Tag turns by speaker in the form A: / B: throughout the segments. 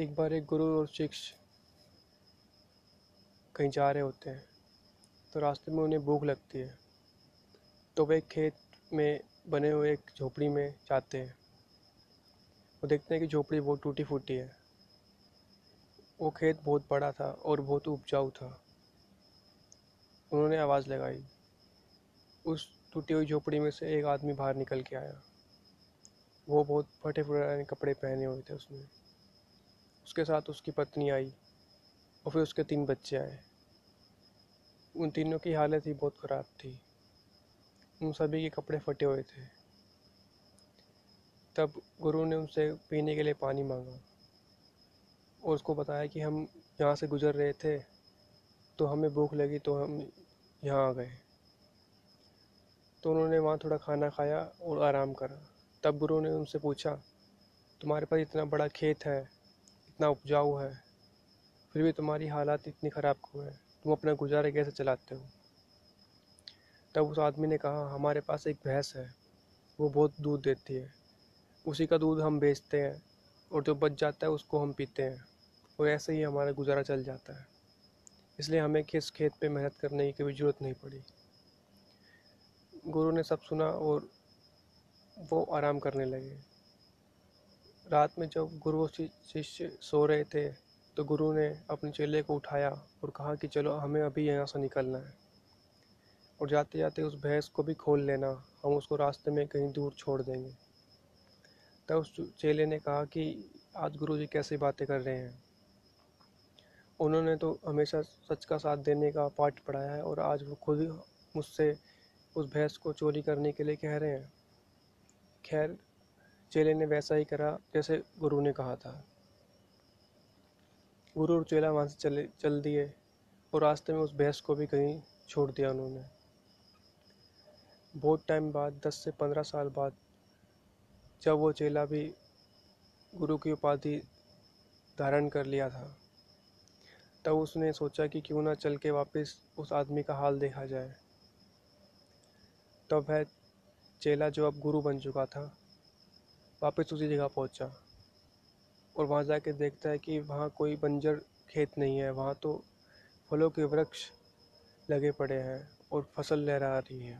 A: एक बार एक गुरु और शिष्य कहीं जा रहे होते हैं तो रास्ते में उन्हें भूख लगती है। तो वे खेत में बने हुए एक झोपड़ी में जाते हैं। वो देखते हैं कि झोपड़ी बहुत टूटी फूटी है। वो खेत बहुत बड़ा था और बहुत उपजाऊ था। उन्होंने आवाज़ लगाई। उस टूटी हुई झोपड़ी में से एक आदमी बाहर निकल के आया। वो बहुत फटे पुराने कपड़े पहने हुए थे उसने। उसके साथ उसकी पत्नी आई और फिर उसके तीन बच्चे आए। उन तीनों की हालत ही बहुत ख़राब थी। उन सभी के कपड़े फटे हुए थे। तब गुरु ने उनसे पीने के लिए पानी मांगा और उसको बताया कि हम यहाँ से गुज़र रहे थे तो हमें भूख लगी तो हम यहाँ आ गए। तो उन्होंने वहाँ थोड़ा खाना खाया और आराम करा। तब गुरु ने उनसे पूछा, तुम्हारे पास इतना बड़ा खेत है इतना उपजाऊ है। फिर भी तुम्हारी हालात इतनी ख़राब क्यों है? तुम अपना गुजारा कैसे चलाते हो? तब उस आदमी ने कहा, हमारे पास एक भैंस है। वो बहुत दूध देती है। उसी का दूध हम बेचते हैं और जो बच जाता है उसको हम पीते हैं और ऐसे ही हमारा गुजारा चल जाता है। इसलिए हमें किस खेत पे मेहनत करने की कभी ज़रूरत नहीं पड़ी। गुरु ने सब सुना और वो आराम करने लगे। रात में जब गुरु शिष्य सो रहे थे तो गुरु ने अपने चेले को उठाया और कहा कि चलो हमें अभी यहाँ से निकलना है। और जाते जाते उस भैंस को भी खोल लेना, हम उसको रास्ते में कहीं दूर छोड़ देंगे। तब उस चेले ने कहा कि आज गुरु जी कैसी बातें कर रहे हैं। उन्होंने तो हमेशा सच का साथ देने का पाठ पढ़ाया है और आज वो खुद मुझसे उस भैंस को चोरी करने के लिए कह रहे हैं। खैर चेले ने वैसा ही करा जैसे गुरु ने कहा था। गुरु और चेला वहाँ से चले, चल दिए और रास्ते में उस भैंस को भी कहीं छोड़ दिया उन्होंने। बहुत टाइम बाद, दस से पंद्रह साल बाद, जब वो चेला भी गुरु की उपाधि धारण कर लिया था, तब उसने सोचा कि क्यों ना चल के वापस उस आदमी का हाल देखा जाए। तब वह चेला जो अब गुरु बन चुका था वापस उसी जगह पहुँचा और वहाँ जाके देखता है कि वहाँ कोई बंजर खेत नहीं है, वहाँ तो फलों के वृक्ष लगे पड़े हैं और फ़सल लहरा रही है।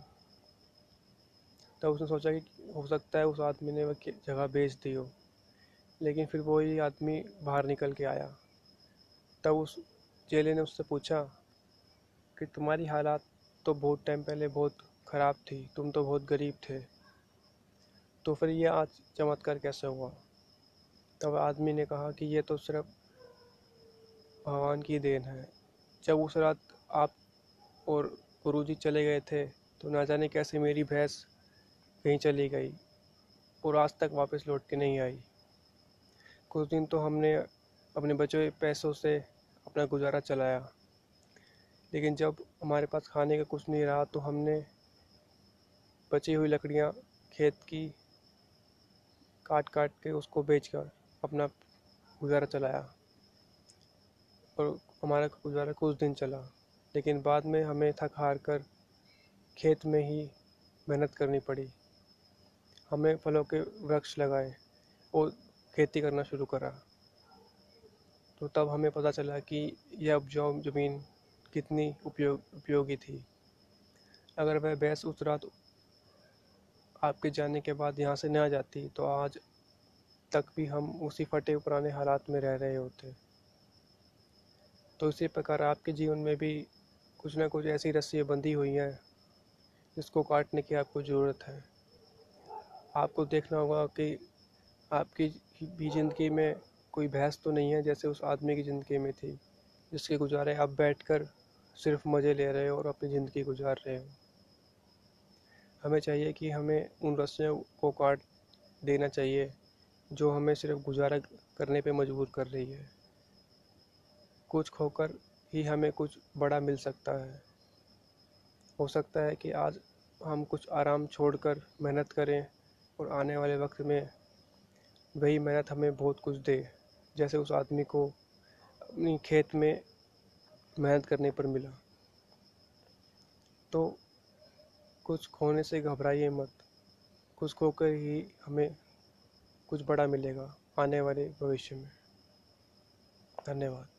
A: तब उसने सोचा कि हो सकता है उस आदमी ने वह जगह बेच दी हो, लेकिन फिर वही आदमी बाहर निकल के आया। तब उस चेले ने उससे पूछा कि, तुम्हारी हालात तो बहुत टाइम पहले बहुत ख़राब थी, तुम तो बहुत गरीब थे। तो फिर ये आज चमत्कार कैसे हुआ? तब आदमी ने कहा कि ये तो सिर्फ़ भगवान की देन है। जब उस रात आप और गुरुजी चले गए थे तो ना जाने कैसे मेरी भैंस कहीं चली गई और आज तक वापस लौट के नहीं आई। कुछ दिन तो हमने अपने बचे पैसों से अपना गुजारा चलाया। लेकिन जब हमारे पास खाने का कुछ नहीं रहा तो हमने बची हुई लकड़ियाँ खेत की काट काट के उसको बेचकर अपना गुजारा चलाया। और हमारा गुजारा कुछ दिन चला, लेकिन बाद में हमें थक हार कर खेत में ही मेहनत करनी पड़ी। हमें फलों के वृक्ष लगाए और खेती करना शुरू करा। तो तब हमें पता चला कि यह उपजाऊ ज़मीन कितनी उपयोग उपयोगी थी। अगर वह भैंस उस रात आपके जाने के बाद यहाँ से न आ जाती तो आज तक भी हम उसी फटे पुराने हालात में रह रहे होते। तो इसी प्रकार आपके जीवन में भी कुछ ना कुछ ऐसी रस्सियाँ बंधी हुई हैं, जिसको काटने की आपको ज़रूरत है। आपको देखना होगा कि आपकी भी ज़िंदगी में कोई भैंस तो नहीं है, जैसे उस आदमी की ज़िंदगी में थी, जिसके गुजारे आप बैठकर सिर्फ़ मज़े ले रहे हो और अपनी ज़िंदगी गुजार रहे हो। हमें चाहिए कि हमें उन रस्सियों को काट देना चाहिए, जो हमें सिर्फ़ गुजारा करने पे मजबूर कर रही है। कुछ खोकर ही हमें कुछ बड़ा मिल सकता है। हो सकता है कि आज हम कुछ आराम छोड़कर मेहनत करें और आने वाले वक्त में वही मेहनत हमें बहुत कुछ दे, जैसे उस आदमी को अपनी खेत में मेहनत करने पर मिला। तो कुछ खोने से घबराइए मत। कुछ खोकर ही हमें कुछ बड़ा मिलेगा आने वाले भविष्य में। धन्यवाद।